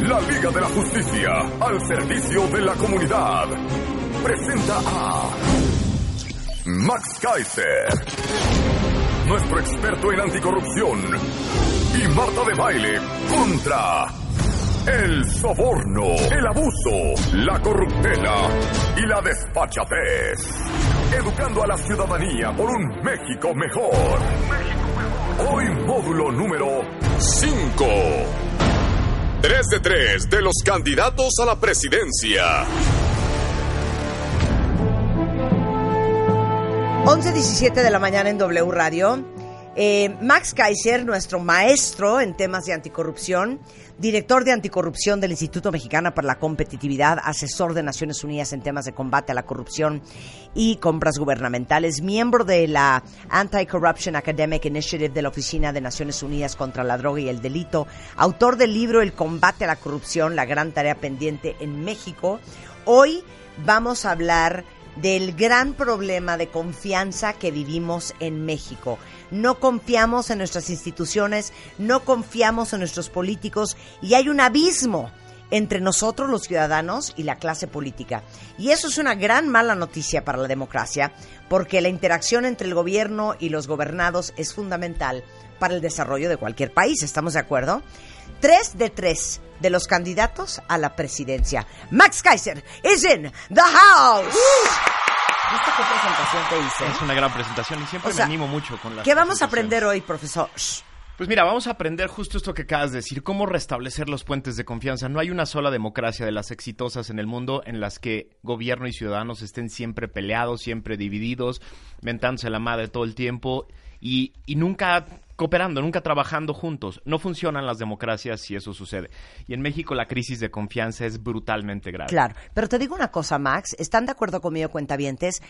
La Liga de la Justicia al servicio de la comunidad presenta a Max Kaiser, nuestro experto en anticorrupción, y Marta de Baile contra el soborno, el abuso, la corruptela y la despachatez. Educando a la ciudadanía por un México mejor. Hoy módulo número 5. 3 de 3 de los candidatos a la presidencia. 11.17 de la mañana en W Radio. Eh, Max Kaiser, nuestro maestro en temas de anticorrupción, director de anticorrupción del Instituto Mexicano para la Competitividad, asesor de Naciones Unidas en temas de combate a la corrupción y compras gubernamentales, miembro de la Anti-Corruption Academic Initiative de la Oficina de Naciones Unidas contra la Droga y el Delito, autor del libro El combate a la corrupción, la gran tarea pendiente en México. Hoy vamos a hablar del gran problema de confianza que vivimos en México. No confiamos en nuestras instituciones, no confiamos en nuestros políticos y hay un abismo entre nosotros los ciudadanos y la clase política. Y eso es una gran mala noticia para la democracia, porque la interacción entre el gobierno y los gobernados es fundamental para el desarrollo de cualquier país. ¿Estamos de acuerdo? Tres de tres de los candidatos a la presidencia. Max Kaiser is in the house. ¿Viste qué presentación te hice? Es una gran presentación y siempre O sea, me animo mucho con las ¿Qué vamos a aprender hoy, profesor? Pues mira, vamos a aprender justo esto que acabas de decir, cómo restablecer los puentes de confianza. No hay una sola democracia de las exitosas en el mundo en las que gobierno y ciudadanos estén siempre peleados, siempre divididos, mentándose la madre todo el tiempo y, y nunca cooperando, nunca trabajando juntos. No funcionan las democracias si eso sucede. Y en México la crisis de confianza es brutalmente grave. Claro, pero te digo una cosa, Max, ¿están de acuerdo conmigo, cuentavientes?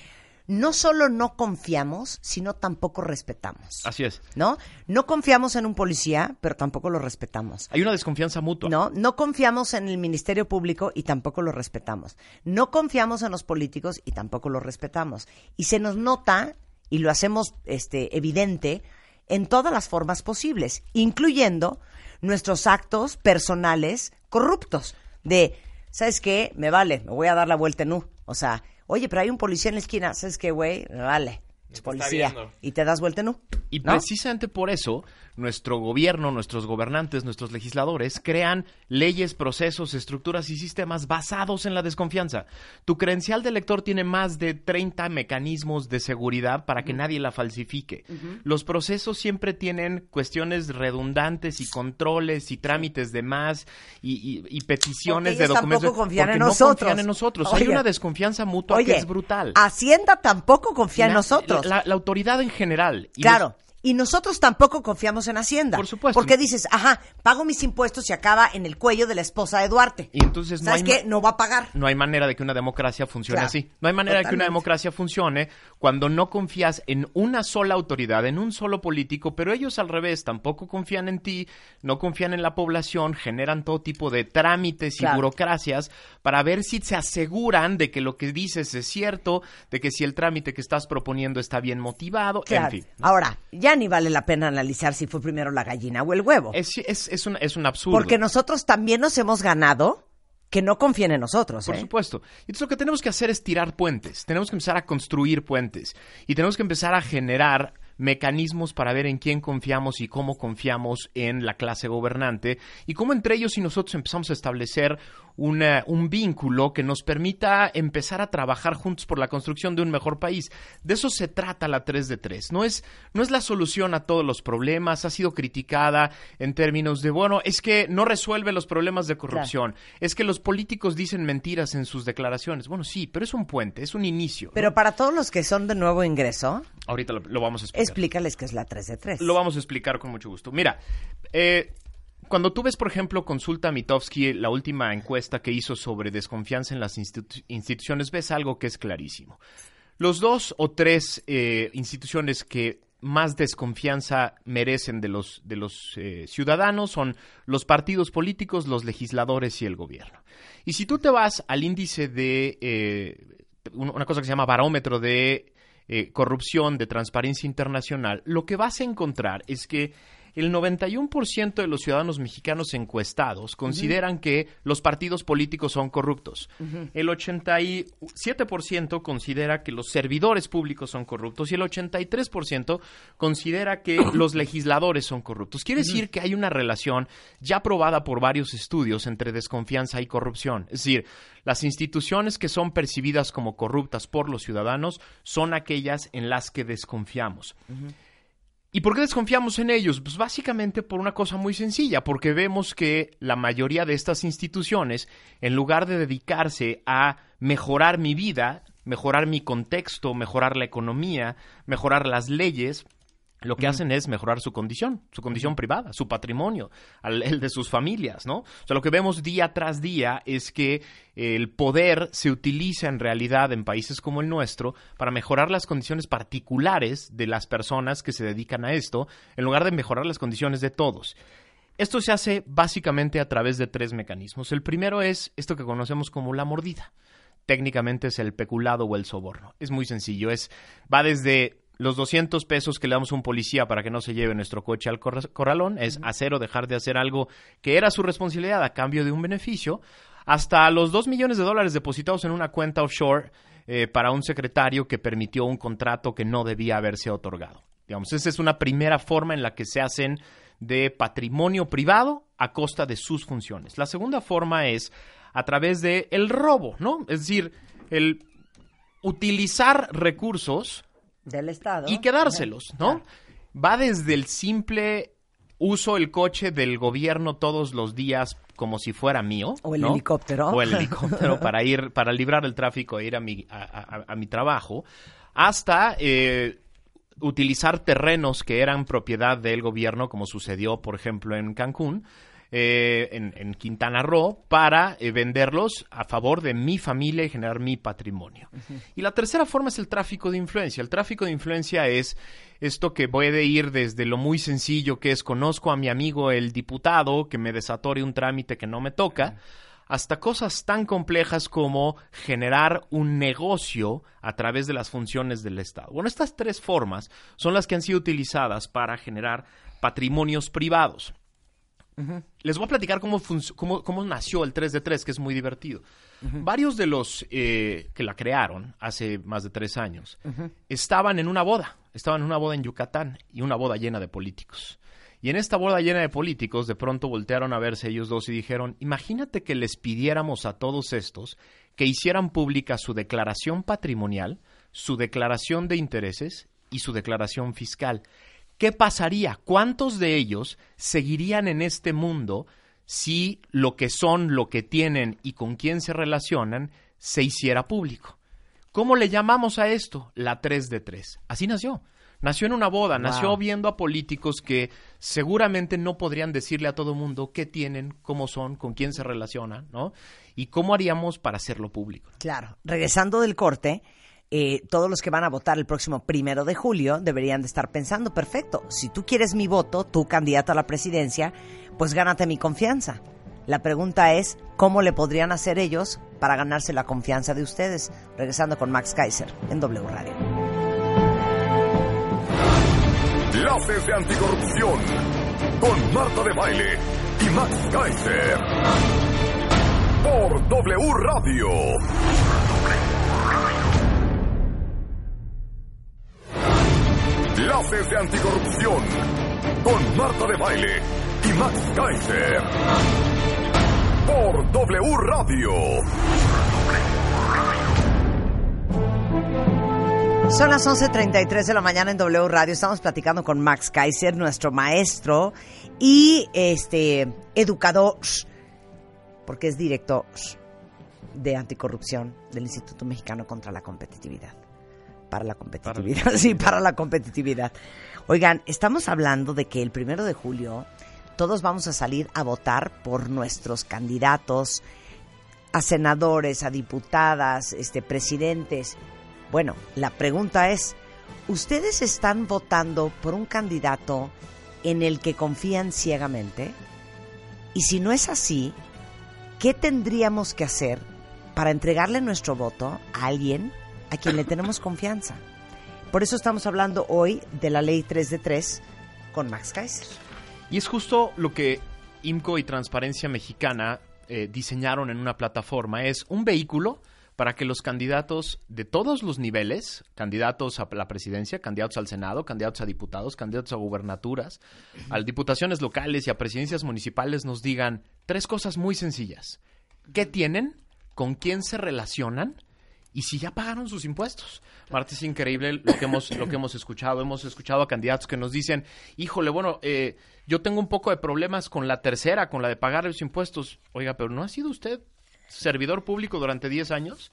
No solo no confiamos, sino tampoco respetamos. Así es. ¿No? No confiamos en un policía, pero tampoco lo respetamos. Hay una desconfianza mutua. No, no confiamos en el Ministerio Público y tampoco lo respetamos. No confiamos en los políticos y tampoco lo respetamos. Y se nos nota, y lo hacemos este, evidente, en todas las formas posibles, incluyendo nuestros actos personales corruptos. De, ¿sabes qué? Me vale, me voy a dar la vuelta en U. O sea, oye, pero hay un policía en la esquina, ¿sabes qué, güey? Me vale. Es policía. Y te das vuelta en U. Y ¿no? precisamente por eso, nuestro gobierno, nuestros gobernantes, nuestros legisladores crean leyes, procesos, estructuras y sistemas basados en la desconfianza. Tu credencial de elector tiene más de 30 mecanismos de seguridad para que nadie la falsifique. Los procesos siempre tienen cuestiones redundantes y controles y trámites de más y, y- y peticiones Porque de documentos. tampoco confían porque en no nosotros. confían en nosotros. Hay una desconfianza mutua Oye, que es brutal. Hacienda tampoco confía en nosotros. La, la autoridad en general. Y Claro. Y nosotros tampoco confiamos en Hacienda. Por supuesto. Porque dices, ajá, pago mis impuestos y acaba en el cuello de la esposa de Duarte. Y entonces no ¿Sabes hay qué? No va a pagar. No hay manera de que una democracia funcione Claro, así. No hay manera de que una democracia funcione cuando no confías en una sola autoridad, en un solo político, pero ellos al revés tampoco confían en ti, no confían en la población, generan todo tipo de trámites y Claro. burocracias para ver si se aseguran de que lo que dices es cierto, de que si el trámite que estás proponiendo está bien motivado, Claro. en fin. Ahora, ya ni vale la pena analizar si fue primero la gallina o el huevo. Es, es, es un, es un absurdo. Porque nosotros también nos hemos ganado que no confíen en nosotros. Por ¿eh? supuesto. Entonces lo que tenemos que hacer es tirar puentes. Tenemos que empezar a construir puentes. Y tenemos que empezar a generar mecanismos para ver en quién confiamos y cómo confiamos en la clase gobernante y cómo entre ellos y nosotros empezamos a establecer una- un vínculo que nos permita empezar a trabajar juntos por la construcción de un mejor país. De eso se trata la 3 de 3. No es, no es la solución a todos los problemas. Ha sido criticada en términos de, bueno, es que no resuelve los problemas de corrupción. Es que los políticos dicen mentiras en sus declaraciones. Bueno, sí, pero es un puente, es un inicio. ¿no? Pero para todos los que son de nuevo ingreso, Ahorita lo, lo vamos a explicar. explícales qué es la 3 de 3. Lo vamos a explicar con mucho gusto. Mira, eh, cuando tú ves, por ejemplo, Consulta Mitofsky, la última encuesta que hizo sobre desconfianza en las institu- instituciones, ves algo que es clarísimo. Los dos o tres eh, instituciones que más desconfianza merecen de los, eh, ciudadanos son los partidos políticos, los legisladores y el gobierno. Y si tú te vas al índice de eh, un- una cosa que se llama barómetro de corrupción, de transparencia internacional, lo que vas a encontrar es que el 91% de los ciudadanos mexicanos encuestados consideran que los partidos políticos son corruptos. El 87% considera que los servidores públicos son corruptos y el 83% considera que los legisladores son corruptos. Quiere decir que hay una relación ya probada por varios estudios entre desconfianza y corrupción. Es decir, las instituciones que son percibidas como corruptas por los ciudadanos son aquellas en las que desconfiamos. ¿Y por qué desconfiamos en ellos? Pues básicamente por una cosa muy sencilla, porque vemos que la mayoría de estas instituciones, en lugar de dedicarse a mejorar mi vida, mejorar mi contexto, mejorar la economía, mejorar las leyes, lo que hacen es mejorar su condición, su condición privada, su patrimonio, al- el de sus familias, ¿no? O sea, lo que vemos día tras día es que el poder se utiliza en realidad en países como el nuestro para mejorar las condiciones particulares de las personas que se dedican a esto, en lugar de mejorar las condiciones de todos. Esto se hace básicamente a través de tres mecanismos. El primero es esto que conocemos como la mordida. Técnicamente es el peculado o el soborno. Es muy sencillo. Es, va desde los 200 pesos que le damos a un policía para que no se lleve nuestro coche al corra- corralón, es hacer o dejar de hacer algo que era su responsabilidad a cambio de un beneficio, hasta los 2 millones de dólares depositados en una cuenta offshore eh, para un secretario que permitió un contrato que no debía haberse otorgado. Digamos, esa es una primera forma en la que se hacen de patrimonio privado a costa de sus funciones. La segunda forma es a través de el robo, ¿no? Es decir, el utilizar recursos Del Estado. y quedárselos, ¿no? Va desde el simple uso el coche del gobierno todos los días como si fuera mío. O el ¿no? helicóptero. O el helicóptero para ir, para librar el tráfico e ir a mi, a, a- a mi trabajo. Hasta eh, utilizar terrenos que eran propiedad del gobierno, como sucedió, por ejemplo, en Cancún. Eh, en, en Quintana Roo para eh, venderlos a favor de mi familia y generar mi patrimonio. Y la tercera forma es el tráfico de influencia. El tráfico de influencia es esto que puede ir desde lo muy sencillo que es conozco a mi amigo el diputado que me desatore un trámite que no me toca, hasta cosas tan complejas como generar un negocio a través de las funciones del Estado. Bueno, estas tres formas son las que han sido utilizadas para generar patrimonios privados. Les voy a platicar cómo, cómo, cómo nació el 3 de 3, que es muy divertido. Varios de los eh, que la crearon hace más de tres años estaban en una boda. Estaban en una boda en Yucatán y una boda llena de políticos. Y en esta boda llena de políticos, de pronto voltearon a verse ellos dos y dijeron, imagínate que les pidiéramos a todos estos que hicieran pública su declaración patrimonial, su declaración de intereses y su declaración fiscal. ¿Qué pasaría? ¿Cuántos de ellos seguirían en este mundo si lo que son, lo que tienen y con quién se relacionan se hiciera público? ¿Cómo le llamamos a esto? La 3 de 3. Así nació. Nació en una boda, nació viendo a políticos que seguramente no podrían decirle a todo mundo qué tienen, cómo son, con quién se relacionan, ¿no? Y cómo haríamos para hacerlo público. Claro. Regresando del corte, eh, todos los que van a votar el próximo primero de julio deberían de estar pensando, perfecto, si tú quieres mi voto, tú candidato a la presidencia, pues gánate mi confianza. La pregunta es, ¿cómo le podrían hacer ellos para ganarse la confianza de ustedes? Regresando con Max Kaiser en W Radio. De anticorrupción con Marta de Baile y Max Kaiser. Por W Radio. Clases de anticorrupción con Marta de Baile y Max Kaiser. Por W Radio. Son las 11.33 de la mañana en W Radio. Estamos platicando con Max Kaiser, nuestro maestro y este educador, porque es director de anticorrupción del Instituto Mexicano contra la Competitividad. Para la competitividad, sí, para la competitividad. Oigan, estamos hablando de que el primero de julio todos vamos a salir a votar por nuestros candidatos a senadores, a diputadas, este, presidentes. Bueno, la pregunta es, ¿ustedes están votando por un candidato en el que confían ciegamente? Y si no es así, ¿qué tendríamos que hacer para entregarle nuestro voto a alguien a quien le tenemos confianza? Por eso estamos hablando hoy de la ley 3 de 3 con Max Kaiser. Y es justo lo que IMCO y Transparencia Mexicana eh, diseñaron en una plataforma. Es un vehículo para que los candidatos de todos los niveles, candidatos a la presidencia, candidatos al Senado, candidatos a diputados, candidatos a gubernaturas, a diputaciones locales y a presidencias municipales, nos digan tres cosas muy sencillas. ¿Qué tienen? ¿Con quién se relacionan? Y si ya pagaron sus impuestos. Marta, es increíble lo que hemos, lo que hemos escuchado. Hemos escuchado a candidatos que nos dicen, híjole, bueno, eh, yo tengo un poco de problemas con la tercera, con la de pagar los impuestos. Oiga, pero ¿no ha sido usted servidor público durante 10 años?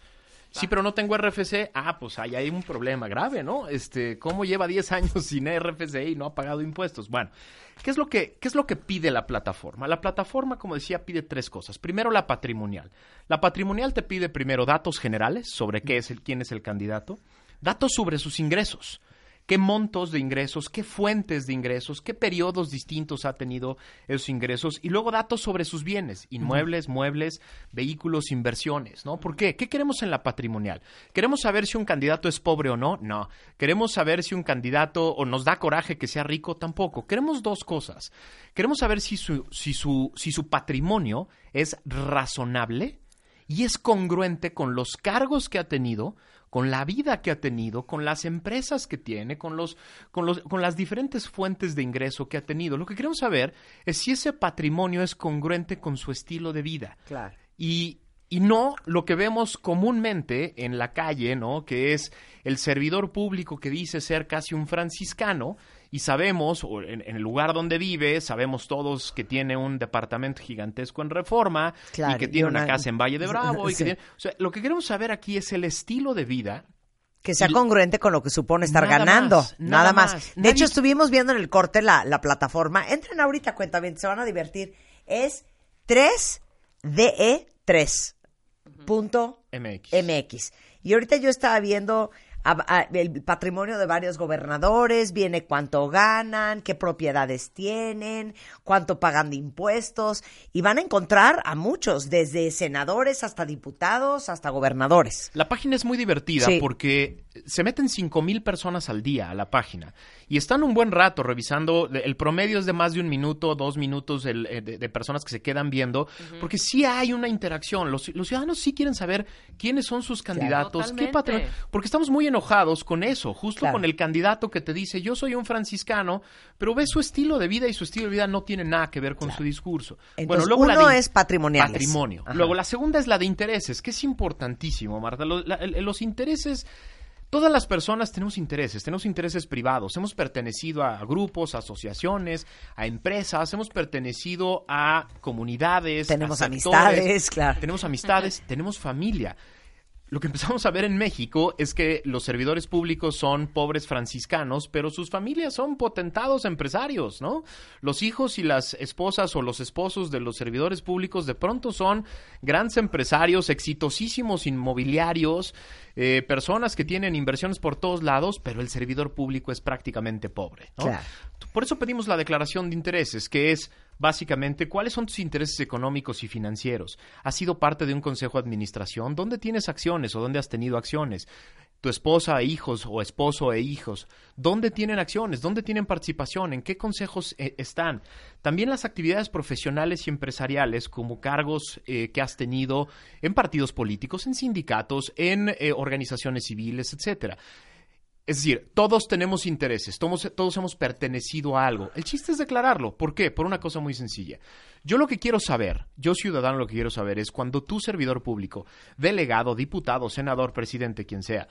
Sí, pero no tengo RFC. Ah, pues ahí hay un problema grave, ¿no? Este, ¿cómo lleva 10 años sin RFC y no ha pagado impuestos? Bueno, ¿qué es lo que qué es lo que pide la plataforma? La plataforma, como decía, pide tres cosas. Primero, la patrimonial. La patrimonial te pide primero datos generales sobre qué es el quién es el candidato, datos sobre sus ingresos qué montos de ingresos, qué fuentes de ingresos, qué periodos distintos ha tenido esos ingresos y luego datos sobre sus bienes, inmuebles, muebles, vehículos, inversiones, ¿no? ¿Por qué? ¿Qué queremos en la patrimonial? ¿Queremos saber si un candidato es pobre o no? No. ¿Queremos saber si un candidato o nos da coraje que sea rico? Tampoco. Queremos dos cosas. Queremos saber si su, si su, si su patrimonio es razonable y es congruente con los cargos que ha tenido, con la vida que ha tenido, con las empresas que tiene, con, los, con, los, con las diferentes fuentes de ingreso que ha tenido. Lo que queremos saber es si ese patrimonio es congruente con su estilo de vida. Claro. Y, y no lo que vemos comúnmente en la calle, ¿no? Que es el servidor público que dice ser casi un franciscano, y sabemos, o en, el lugar donde vive, sabemos todos que tiene un departamento gigantesco en Reforma y que tiene una, casa en Valle de Bravo. Y que o sea, lo que queremos saber aquí es el estilo de vida que sea congruente con lo que supone estar ganando. nada, más. De hecho, estuvimos viendo en el corte la, la plataforma. Entren ahorita, cuenta bien, se van a divertir. Es 3DE3.mx. Y ahorita yo estaba viendo el patrimonio de varios gobernadores, viene cuánto ganan, qué propiedades tienen, cuánto pagan de impuestos, y van a encontrar a muchos, desde senadores hasta diputados, hasta gobernadores. La página es muy divertida porque se meten cinco mil personas al día a la página y están un buen rato revisando. El promedio es de más de un minuto, dos minutos eh, de, personas que se quedan viendo, porque sí hay una interacción. Los, ciudadanos sí quieren saber quiénes son sus candidatos, qué patrón, porque estamos muy enojados con eso, justo con el candidato que te dice yo soy un franciscano, pero ve su estilo de vida y su estilo de vida no tiene nada que ver con su discurso. bueno, luego uno es patrimonial. Patrimonio. Luego la segunda es la de intereses, que es importantísimo, Marta. los intereses Todas las personas tenemos intereses, tenemos intereses privados, hemos pertenecido a grupos, asociaciones, a empresas, hemos pertenecido a comunidades, tenemos amistades, claro. Tenemos amistades, tenemos familia lo que empezamos a ver en México es que los servidores públicos son pobres franciscanos, pero sus familias son potentados empresarios, ¿no? Los hijos y las esposas o los esposos de los servidores públicos de pronto son grandes empresarios, exitosísimos inmobiliarios, eh, personas que tienen inversiones por todos lados, pero el servidor público es prácticamente pobre, ¿no? Por eso pedimos la declaración de intereses, que es básicamente, ¿cuáles son tus intereses económicos y financieros? ¿Has sido parte de un consejo de administración? ¿Dónde tienes acciones o dónde has tenido acciones? tu esposa e hijos o esposo e hijos, ¿dónde tienen acciones? ¿Dónde tienen participación? ¿En qué consejos eh, están? También las actividades profesionales y empresariales como cargos eh, que has tenido en partidos políticos, en sindicatos, en eh, organizaciones civiles, etcétera. Es decir, todos tenemos intereses, todos, todos, hemos pertenecido a algo. El chiste es declararlo. ¿Por qué? Por una cosa muy sencilla. Yo lo que quiero saber, yo ciudadano lo que quiero saber es cuando tu servidor público, delegado, diputado, senador, presidente, quien sea,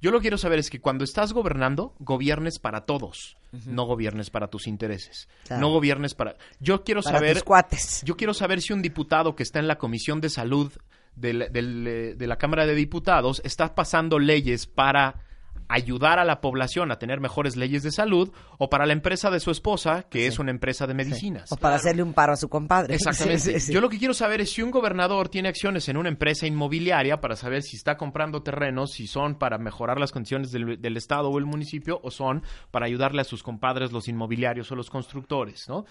yo lo que quiero saber es que cuando estás gobernando, gobiernes para todos, no gobiernes para tus intereses. No gobiernes para... Yo quiero saber... cuates. Yo quiero saber si un diputado que está en la Comisión de Salud de la Cámara de Diputados está pasando leyes para ayudar a la población a tener mejores leyes de salud o para la empresa de su esposa, que es una empresa de medicinas. O para hacerle un paro a su compadre. Exactamente. Sí, sí, sí. Yo lo que quiero saber es si un gobernador tiene acciones en una empresa inmobiliaria para saber si está comprando terrenos, si son para mejorar las condiciones del, del Estado o el municipio o son para ayudarle a sus compadres, los inmobiliarios o los constructores, ¿no?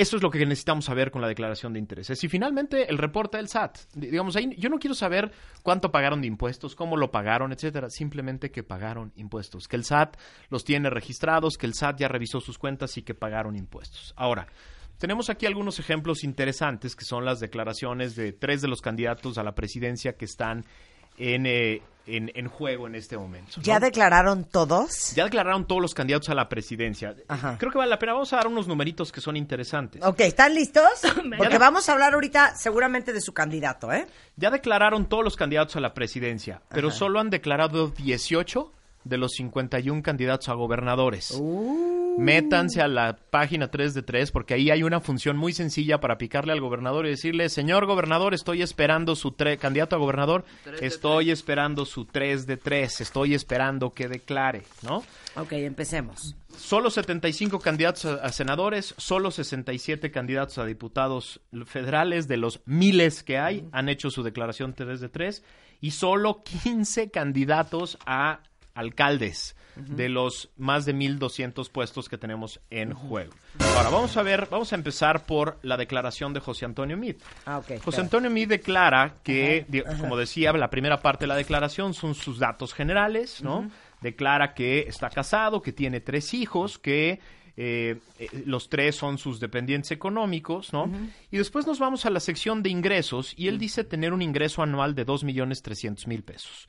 Eso es lo que necesitamos saber con la declaración de intereses. Y finalmente, el reporte del SAT. Digamos, ahí yo no quiero saber cuánto pagaron de impuestos, cómo lo pagaron, etcétera. Simplemente que pagaron impuestos. Que el SAT los tiene registrados, que el SAT ya revisó sus cuentas y que pagaron impuestos. Ahora, tenemos aquí algunos ejemplos interesantes que son las declaraciones de tres de los candidatos a la presidencia que están en, eh, en, en juego en este momento. ¿no? ¿Ya declararon todos? Ya declararon todos los candidatos a la presidencia. Ajá. Creo que vale la pena. Vamos a dar unos numeritos que son interesantes. Ok, ¿están listos? Porque vamos a hablar ahorita seguramente de su candidato, ¿eh? Ya declararon todos los candidatos a la presidencia, pero solo han declarado 18 de los 51 candidatos a gobernadores. Métanse a la página 3 de 3 porque ahí hay una función muy sencilla para picarle al gobernador y decirle, señor gobernador, estoy esperando su tre- candidato a gobernador, estoy esperando su 3 de 3, estoy esperando que declare, ¿no? Ok, empecemos. Solo 75 candidatos a, a senadores, solo 67 candidatos a diputados federales de los miles que hay han hecho su declaración 3 de 3 y solo 15 candidatos a alcaldes de los más de 1200 puestos que tenemos en juego. Ahora vamos a ver, vamos a empezar por la declaración de José Antonio Meade. Ah, ok. José. Antonio Meade declara que, como decía, la primera parte de la declaración son sus datos generales, ¿no? Declara que está casado, que tiene tres hijos, que eh, eh, los tres son sus dependientes económicos, ¿no? Y después nos vamos a la sección de ingresos y él dice tener un ingreso anual de 2.300.000 pesos.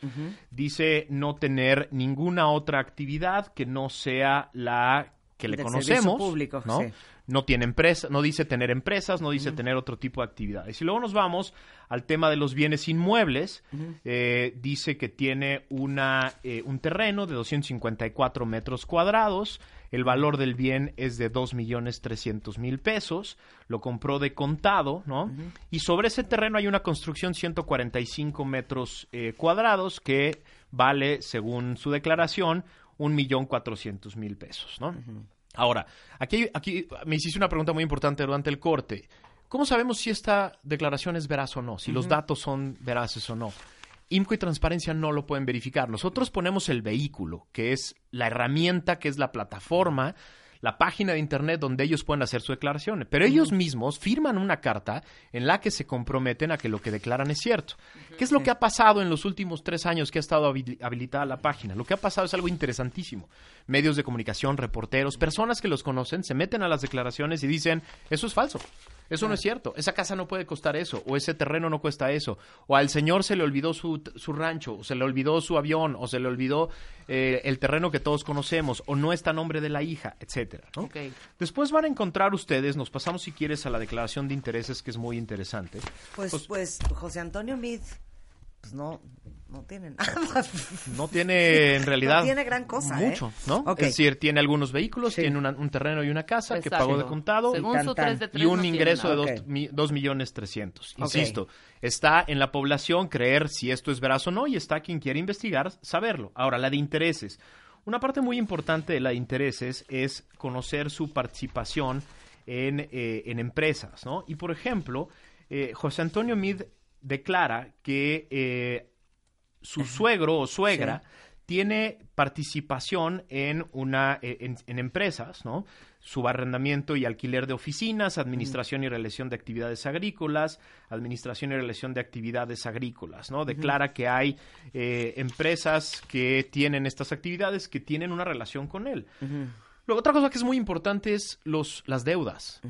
Dice no tener ninguna otra actividad que no sea la que le Del conocemos, público, ¿no? sí. No tiene empresa, no dice tener empresas, no dice tener otro tipo de actividades. Y luego nos vamos al tema de los bienes inmuebles. Eh, dice que tiene una, eh, un terreno de 254 metros cuadrados. El valor del bien es de 2.300.000 pesos. Lo compró de contado, ¿no? Y sobre ese terreno hay una construcción 145 metros eh, cuadrados que vale, según su declaración, 1.400.000 pesos, ¿no? Ahora, aquí, aquí me hiciste una pregunta muy importante durante el corte. ¿Cómo sabemos si esta declaración es veraz o no? Si los datos son veraces o no. IMCO y Transparencia no lo pueden verificar. Nosotros ponemos el vehículo, que es la herramienta, que es la plataforma, la página de Internet donde ellos pueden hacer su declaración. Pero ellos mismos firman una carta en la que se comprometen a que lo que declaran es cierto. ¿Qué es lo que ha pasado en los últimos tres años que ha estado habili- habilitada la página? Lo que ha pasado es algo interesantísimo. Medios de comunicación, reporteros, personas que los conocen, se meten a las declaraciones y dicen, eso es falso. Eso no es cierto. Esa casa no puede costar eso. O ese terreno no cuesta eso. O al señor se le olvidó su, su rancho. O se le olvidó su avión. O se le olvidó eh, el terreno que todos conocemos. O no está a nombre de la hija, etcétera. ¿no? Ok. Después van a encontrar ustedes, nos pasamos si quieres a la declaración de intereses, que es muy interesante. Pues, Pues- pues, José Antonio Mid, pues no, no tiene nada. No tiene en realidad No tiene gran cosa, ¿eh? mucho, ¿no? Ok. Es decir, tiene algunos vehículos, Sí. tiene una- un terreno y una casa que pagó de contado. Según tan, su tan. 3 de 3 y un ingreso de nada. dos, Ok. mi- dos millones trescientos. Ok. Insisto, está en la población creer si esto es veraz o no y está quien quiere investigar saberlo. Ahora, la de intereses. Una parte muy importante de la de intereses es conocer su participación en, eh, en empresas, ¿no? Y, por ejemplo, eh, José Antonio Mid declara que eh, su suegro o suegra tiene participación en una eh, en, en empresas, ¿no? Subarrendamiento y alquiler de oficinas, administración y realización de actividades agrícolas, administración y realización de actividades agrícolas, ¿no? Declara que hay eh, empresas que tienen estas actividades que tienen una relación con él. Luego, otra cosa que es muy importante es los, las deudas.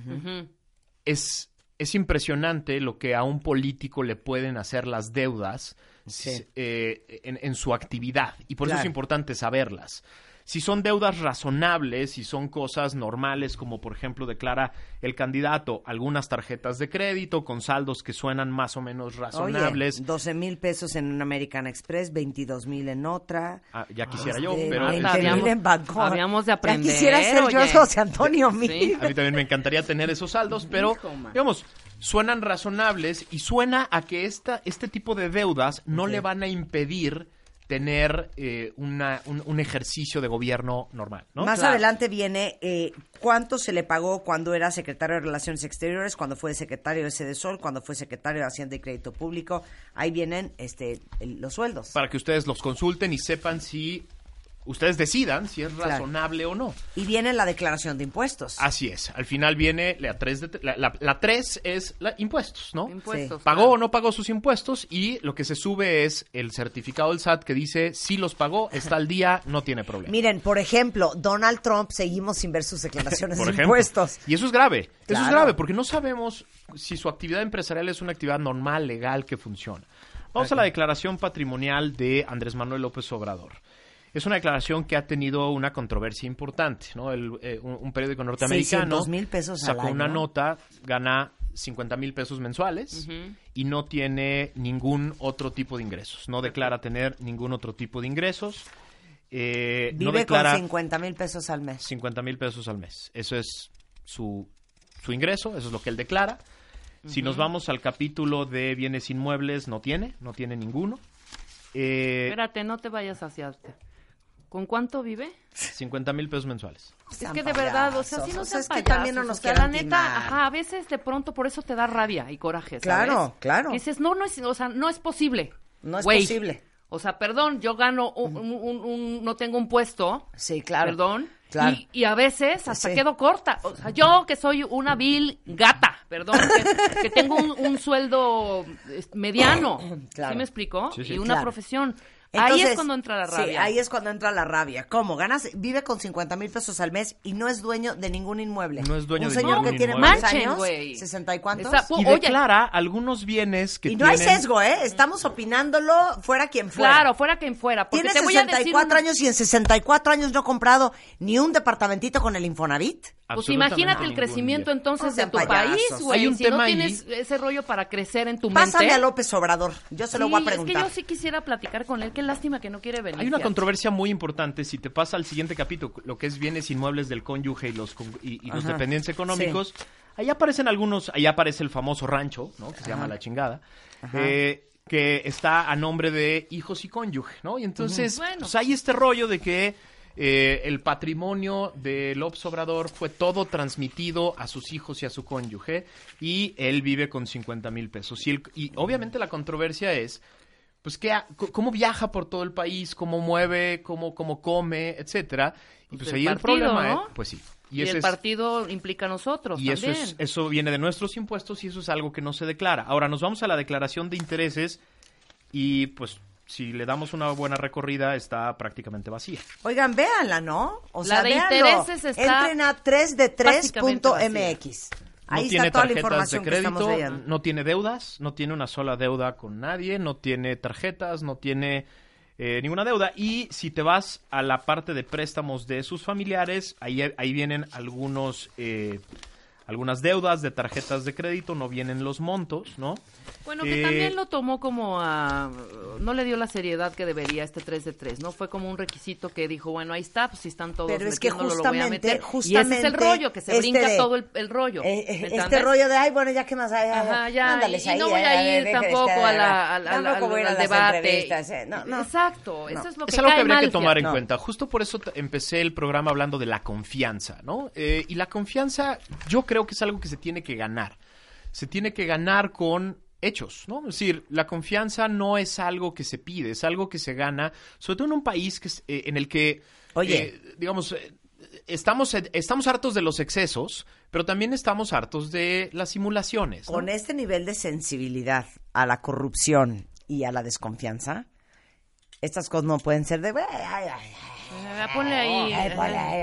Es, es impresionante lo que a un político le pueden hacer las deudas Sí. eh, en, en su actividad. Y por eso es importante saberlas. Si son deudas razonables, si son cosas normales, como por ejemplo declara el candidato algunas tarjetas de crédito con saldos que suenan más o menos razonables. Oye, 12 mil pesos en una American Express, 22 mil en otra. Ah, ya quisiera yo, Este, pero 20 Hasta mil habíamos- en Bangkok. habíamos de aprender, Ya quisiera ser yo oye. José Antonio Sí. A mí también me encantaría tener esos saldos, pero digamos, suenan razonables y suena a que esta, este tipo de deudas no le van a impedir tener eh, una- un, un ejercicio de gobierno normal, ¿no? Más Claro. adelante viene eh, cuánto se le pagó cuando era secretario de Relaciones Exteriores, cuando fue secretario de Sede Sol, cuando fue secretario de Hacienda y Crédito Público. Ahí vienen este el- los sueldos. Para que ustedes los consulten y sepan si ustedes decidan si es Claro. razonable o no. Y viene la declaración de impuestos. Así es. Al final viene la 3, la, la, la tres es la, impuestos, ¿no? Impuestos. Pagó claro. o no pagó sus impuestos y lo que se sube es el certificado del SAT que dice si los pagó, está al día, no tiene problema. Miren, por ejemplo, Donald Trump seguimos sin ver sus declaraciones por de ejemplo. impuestos. Y eso es grave. Eso es grave porque no sabemos si su actividad empresarial es una actividad normal, legal, que funciona. Vamos a la declaración patrimonial de Andrés Manuel López Obrador. Es una declaración que ha tenido una controversia importante, ¿no? El, eh, un, un periódico norteamericano 600,000 pesos al sacó una nota, gana 50 mil pesos mensuales y no tiene ningún otro tipo de ingresos. No declara tener ningún otro tipo de ingresos. Eh, no Vive declara... con 50 mil pesos al mes. 50 mil pesos al mes. Eso es su, su ingreso, eso es lo que él declara. Si nos vamos al capítulo de bienes inmuebles, no tiene, no tiene ninguno. Eh, Espérate, no te vayas hacia... ¿Con cuánto vive? 50 mil pesos mensuales. Es que de verdad, o sea, si no payasos. sean es que payasos, también no nos o sea, la neta, ajá, a veces de pronto por eso te da rabia y coraje, ¿sabes? Claro, claro. Y dices, no, no es, o sea, no es posible. No es posible. O sea, perdón, yo gano un, un- un- un- no tengo un puesto. Sí, claro. Perdón. Claro. Y, y a veces hasta Sí. quedo corta. O sea, yo que soy una vil gata, perdón, que, que tengo un, un sueldo eh, mediano. Claro. ¿Sí me explico? Sí, sí. Y una Claro. profesión. Ahí Entonces, es cuando entra la Sí, rabia. ahí es cuando entra la rabia. ¿Cómo? Ganas, vive con 50 mil pesos al mes y no es dueño de ningún inmueble. No es dueño Un de señor ningún que tiene más años, güey. 60 y cuántos. Esa- Y Oye. declara algunos bienes que y no hay tienen- sesgo, ¿eh? Estamos opinándolo fuera quien fuera. Claro, fuera quien fuera. Porque Tiene te voy a decir 64 una- años y en 64 años no ha comprado ni un departamentito con el Infonavit. Pues imagínate el crecimiento entonces No de tu payasos. país, güey. Hay un si no tema ahí. tienes ese rollo para crecer en tu Pásame mente. a López Obrador. Yo se lo Sí, voy a es que preguntar. yo sí quisiera platicar con él. Qué lástima que no quiere venir. Hay una fíjate. controversia muy importante. Si te pasa al siguiente capítulo, lo que es bienes inmuebles del cónyuge y los, y, y los Ajá. dependientes económicos, ahí aparecen algunos, ahí aparece el famoso rancho, ¿no? Que se llama La Chingada, eh, que está a nombre de hijos y cónyuge, ¿no? Y entonces, Bueno. pues hay este rollo de que eh, el patrimonio de López Obrador fue todo transmitido a sus hijos y a su cónyuge y él vive con 50 mil pesos. Y, el- y obviamente la controversia es, pues, ¿qué ¿cómo viaja por todo el país? ¿Cómo mueve? ¿Cómo, cómo come? Etcétera. Y pues, Pues el ahí el partido, problema ¿no? es, pues sí. Y, ese el es- partido implica a nosotros y eso, es, eso viene de nuestros impuestos y eso es algo que no se declara. Ahora nos vamos a la declaración de intereses y pues si le damos una buena recorrida está prácticamente vacía. Oigan, véanla, ¿no? O La sea, de véanlo. intereses está Entren a 3de3.mx. No Ahí tiene está toda la tarjetas de información que estamos crédito, leyendo. no tiene deudas, no tiene una sola deuda con nadie, no tiene tarjetas, no tiene eh, ninguna deuda. Y si te vas a la parte de préstamos de sus familiares, ahí, ahí vienen algunos... eh, algunas deudas de tarjetas de crédito, no vienen los montos, ¿no? Bueno, que Eh, también lo tomó como a... No le dio la seriedad que debería este 3 de 3, ¿no? Fue como un requisito que dijo, bueno, ahí está, pues si están todos Pero es que metiéndolo, lo voy a justamente, meter. justamente... y ese es el rollo, que se este brinca de- todo el, el rollo. eh, eh, ¿me este rollo de, ay, bueno, ya que más hay. Ajá, ya, ándales y- y ahí, no voy eh, a ir tampoco a la- al- debate. eh, No, no. Exacto, No. eso es lo que es algo que habría que tomar en cuenta. Justo por eso empecé el programa hablando de la confianza, ¿no? Eh, y la confianza, yo creo que es algo que se tiene que ganar. Se tiene que ganar con hechos, ¿no? Es decir, la confianza no es algo que se pide, es algo que se gana, sobre todo en un país que es, eh, en el que, Oye. eh, digamos, eh, estamos, estamos hartos de los excesos, pero también estamos hartos de las simulaciones. ¿no? Con este nivel de sensibilidad a la corrupción y a la desconfianza, estas cosas no pueden ser de... ponle ahí. ay, eh, ponle ahí,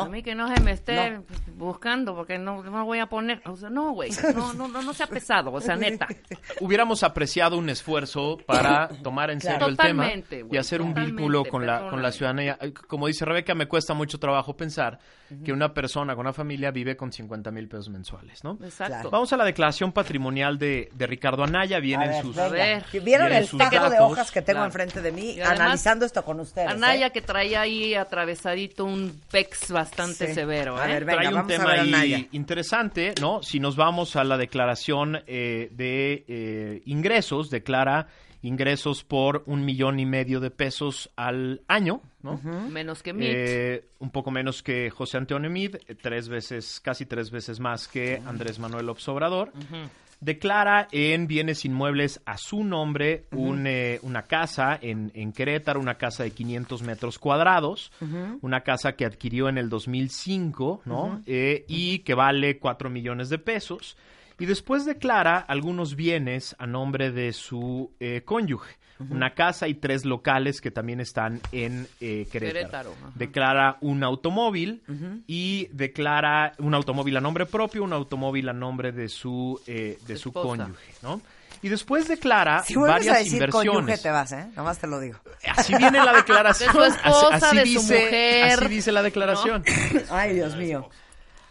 ay. A ¿No? mí que no se me esté buscando porque no, no voy a poner. O sea, no, güey. No, no, no, no sea pesado. O sea, neta. hubiéramos apreciado un esfuerzo para tomar en Claro. serio el tema y hacer un vínculo con la, con la ciudadanía. Como dice Rebeca, me cuesta mucho trabajo pensar que una persona con una familia vive con 50 mil pesos mensuales, ¿no? Exacto. Vamos a la declaración patrimonial de, de Ricardo Anaya. A Vienen ver, sus... venga. A ver. ¿Vieron Vienen el de hojas que tengo Claro. enfrente de mí además, analizando esto con ustedes? Anaya ¿eh? que traía ahí atravesadito un pex bastante Sí. severo, A ¿eh? ver, venga, trae un vamos a tema ver a ahí Naya. interesante, ¿no? Si nos vamos a la declaración eh, de eh, ingresos, declara ingresos por un millón y medio de pesos al año, ¿no? Menos que Mitch. Eh, un poco menos que José Antonio Mid, eh, tres veces, casi tres veces más que Andrés Manuel López Obrador. Declara en bienes inmuebles a su nombre un, eh, una casa en, en Querétaro, una casa de 500 metros cuadrados, una casa que adquirió en el 2005, ¿no? Eh, y que vale 4 millones de pesos. Y después declara algunos bienes a nombre de su eh, cónyuge. Una casa y tres locales que también están en eh, Querétaro. Querétaro. Declara un automóvil y declara un automóvil a nombre propio, un automóvil a nombre de su, eh, de su cónyuge, ¿no? Y después declara Si varias a decir cónyuge, inversiones. te vas, ¿eh? Nomás te lo digo. Así viene la declaración. De su esposa, así, así de su dice, mujer, así dice la declaración. Ay, Dios mío.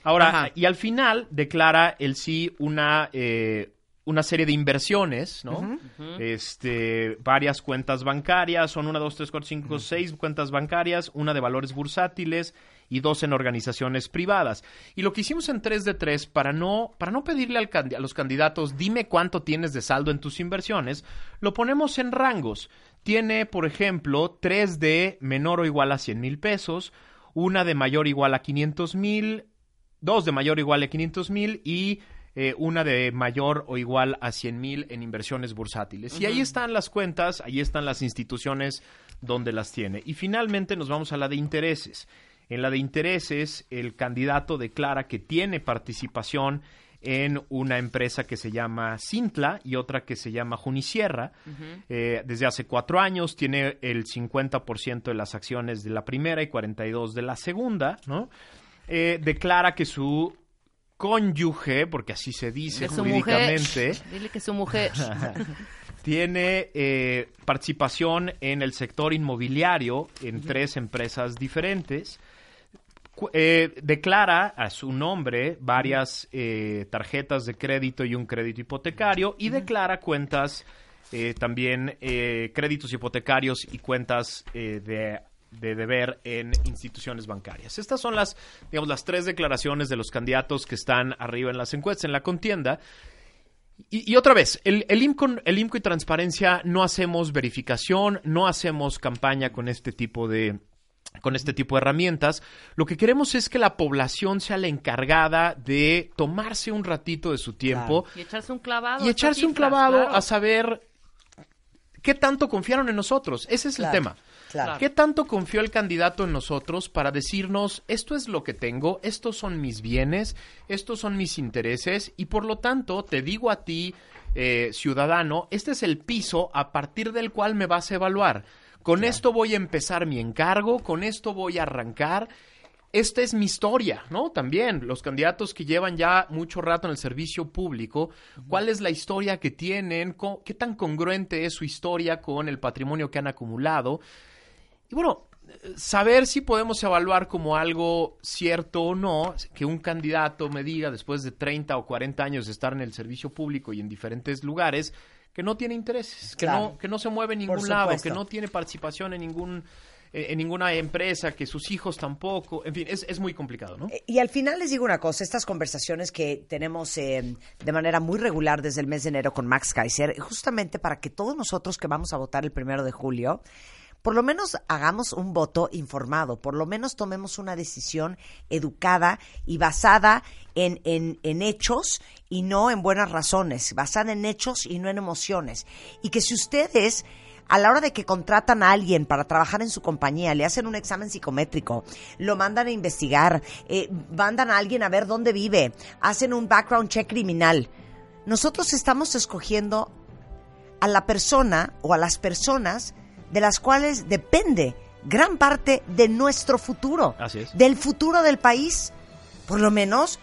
Ahora, Ajá. y al final declara el sí una, eh, una serie de inversiones, ¿no? Este, varias cuentas bancarias, son una, dos, tres, cuatro, cinco, seis cuentas bancarias, una de valores bursátiles y dos en organizaciones privadas. Y lo que hicimos en 3 de 3, para no, para no pedirle al a los candidatos, dime cuánto tienes de saldo en tus inversiones, lo ponemos en rangos. Tiene, por ejemplo, 3 de menor o igual a 100 mil pesos, una de mayor o igual a 500 mil, dos de mayor o igual a 500 mil y eh, una de mayor o igual a 100 mil en inversiones bursátiles. Y ahí están las cuentas, ahí están las instituciones donde las tiene. Y finalmente nos vamos a la de intereses. En la de intereses, el candidato declara que tiene participación en una empresa que se llama Cintla y otra que se llama Junisierra. Eh, desde hace cuatro años tiene el 50% de las acciones de la primera y 42% de la segunda, ¿no? Eh, declara que su cónyuge, porque así se dice Que su mujer. jurídicamente, Dile que su mujer. tiene eh, participación en el sector inmobiliario en tres empresas diferentes. Eh, declara a su nombre varias eh, tarjetas de crédito y un crédito hipotecario y declara cuentas eh, también créditos hipotecarios y cuentas de, de deber en instituciones bancarias. Estas son las, digamos, las tres declaraciones de los candidatos que están arriba en las encuestas, en la contienda. Y, y otra vez, el, el, IMCO, el IMCO y Transparencia no hacemos verificación, no hacemos campaña con este tipo de con este tipo de herramientas. Lo que queremos es que la población sea la encargada de tomarse un ratito de su tiempo Y echarse un clavado. y a echarse un clavado claro. a saber qué tanto confiaron en nosotros. Ese es Claro, el tema. Claro. ¿Qué tanto confió el candidato en nosotros para decirnos esto es lo que tengo, estos son mis bienes, estos son mis intereses y por lo tanto te digo a ti, eh, ciudadano, este es el piso a partir del cual me vas a evaluar. Con esto voy a empezar mi encargo, con esto voy a arrancar. Esta es mi historia, ¿no? También los candidatos que llevan ya mucho rato en el servicio público, ¿cuál es la historia que tienen? ¿Qué tan congruente es su historia con el patrimonio que han acumulado? Y bueno, saber si podemos evaluar como algo cierto o no, que un candidato me diga después de 30 o 40 años de estar en el servicio público y en diferentes lugares, que no tiene intereses, que, Claro. no, que no se mueve en ningún lado, que no tiene participación en ningún eh, en ninguna empresa, que sus hijos tampoco, en fin, es, es muy complicado, ¿no? Eh, Y al final les digo una cosa, estas conversaciones que tenemos eh, de manera muy regular desde el mes de enero con Max Kaiser, justamente para que todos nosotros que vamos a votar el primero de julio, por lo menos hagamos un voto informado, por lo menos tomemos una decisión educada y basada en, en, en hechos y no en buenas razones, basada en hechos y no en emociones. Y que si ustedes a la hora de que contratan a alguien para trabajar en su compañía, le hacen un examen psicométrico, lo mandan a investigar, eh, mandan a alguien a ver dónde vive, hacen un background check criminal. Nosotros estamos escogiendo a la persona o a las personas de las cuales depende gran parte de nuestro futuro, Así es. del futuro del país. Por lo menos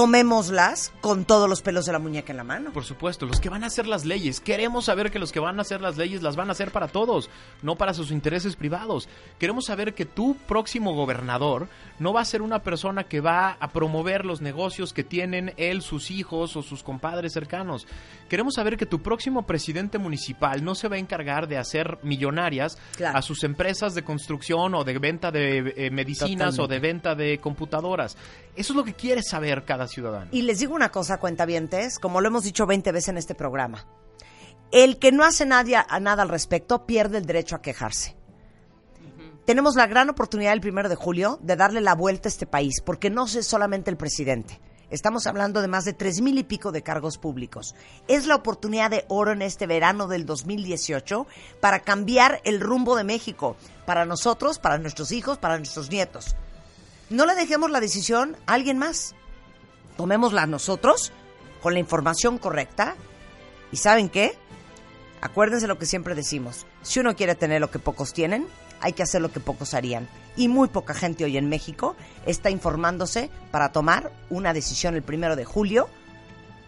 tomémoslas con todos los pelos de la muñeca en la mano. Por supuesto, los que van a hacer las leyes. Queremos saber que los que van a hacer las leyes las van a hacer para todos, no para sus intereses privados. Queremos saber que tu próximo gobernador no va a ser una persona que va a promover los negocios que tienen él, sus hijos o sus compadres cercanos. Queremos saber que tu próximo presidente municipal no se va a encargar de hacer millonarias Claro. a sus empresas de construcción o de venta de eh, medicinas o de venta de computadoras. Eso es lo que quiere saber cada ciudadano. Y les digo una cosa, cuentavientes, como lo hemos dicho 20 veces en este programa. El que no hace nadie, a nada al respecto pierde el derecho a quejarse. Tenemos la gran oportunidad el primero de julio de darle la vuelta a este país, porque no es solamente el presidente. Estamos hablando de más de tres mil y pico de cargos públicos. Es la oportunidad de oro en este verano del 2018 para cambiar el rumbo de México, para nosotros, para nuestros hijos, para nuestros nietos. No le dejemos la decisión a alguien más tomémosla nosotros con la información correcta. ¿Y saben qué? Acuérdense lo que siempre decimos. Si uno quiere tener lo que pocos tienen, hay que hacer lo que pocos harían. Y muy poca gente hoy en México está informándose para tomar una decisión el primero de julio,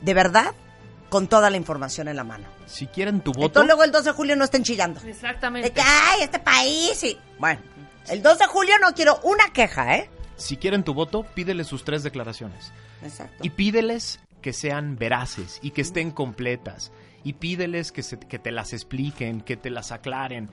de verdad, con toda la información en la mano. Si quieren tu voto, Entonces luego el 2 de julio no estén chillando. Exactamente. De que, ay, este país y... Bueno, el 2 de julio no quiero una queja, ¿eh? si quieren tu voto, pídeles sus tres declaraciones. Exacto. Y pídeles que sean veraces y que estén completas. Y pídeles que, se- que te las expliquen, que te las aclaren.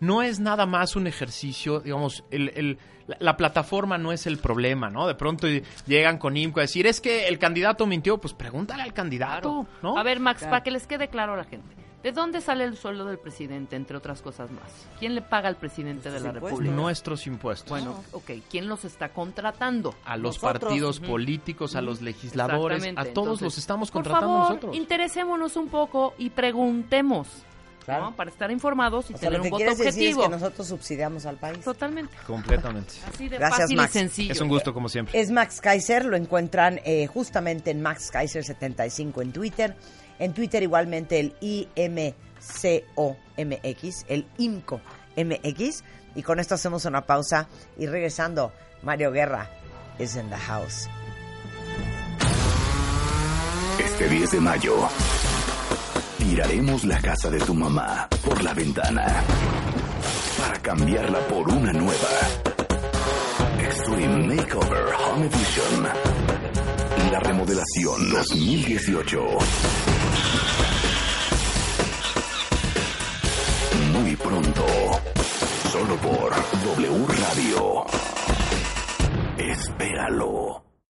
No es nada más un ejercicio, digamos, el, el- la, la plataforma no es el problema, ¿no? De pronto llegan con IMCO a decir, es que el candidato mintió, pues pregúntale al candidato, ¿no? A ver, Max, para que les quede claro a la gente. ¿De dónde sale el sueldo del presidente, entre otras cosas más? ¿Quién le paga al presidente de la impuestos. República? Nuestros impuestos. Bueno, ok. ¿Quién los está contratando? a los nosotros. partidos políticos, a los legisladores, a todos Entonces, los estamos por contratando favor, nosotros. interesémonos un poco y preguntemos. Claro. ¿no? Para estar informados y O sea, tener lo que un voto quieres decir es objetivo. que nosotros subsidiamos al país. Totalmente. Completamente. Así de Gracias, fácil Max. y sencillo. Es un gusto como siempre. Es Max Kaiser, lo encuentran eh, justamente en Max Kaiser 75 en Twitter. En Twitter igualmente el IMCOMX, el IMCO MX. Y con esto hacemos una pausa y regresando, Mario Guerra is in the house. Este 10 de mayo, tiraremos la casa de tu mamá por la ventana para cambiarla por una nueva. Extreme Makeover Home Edition. La remodelación 2018. Muy pronto, solo por W Radio. Espéralo.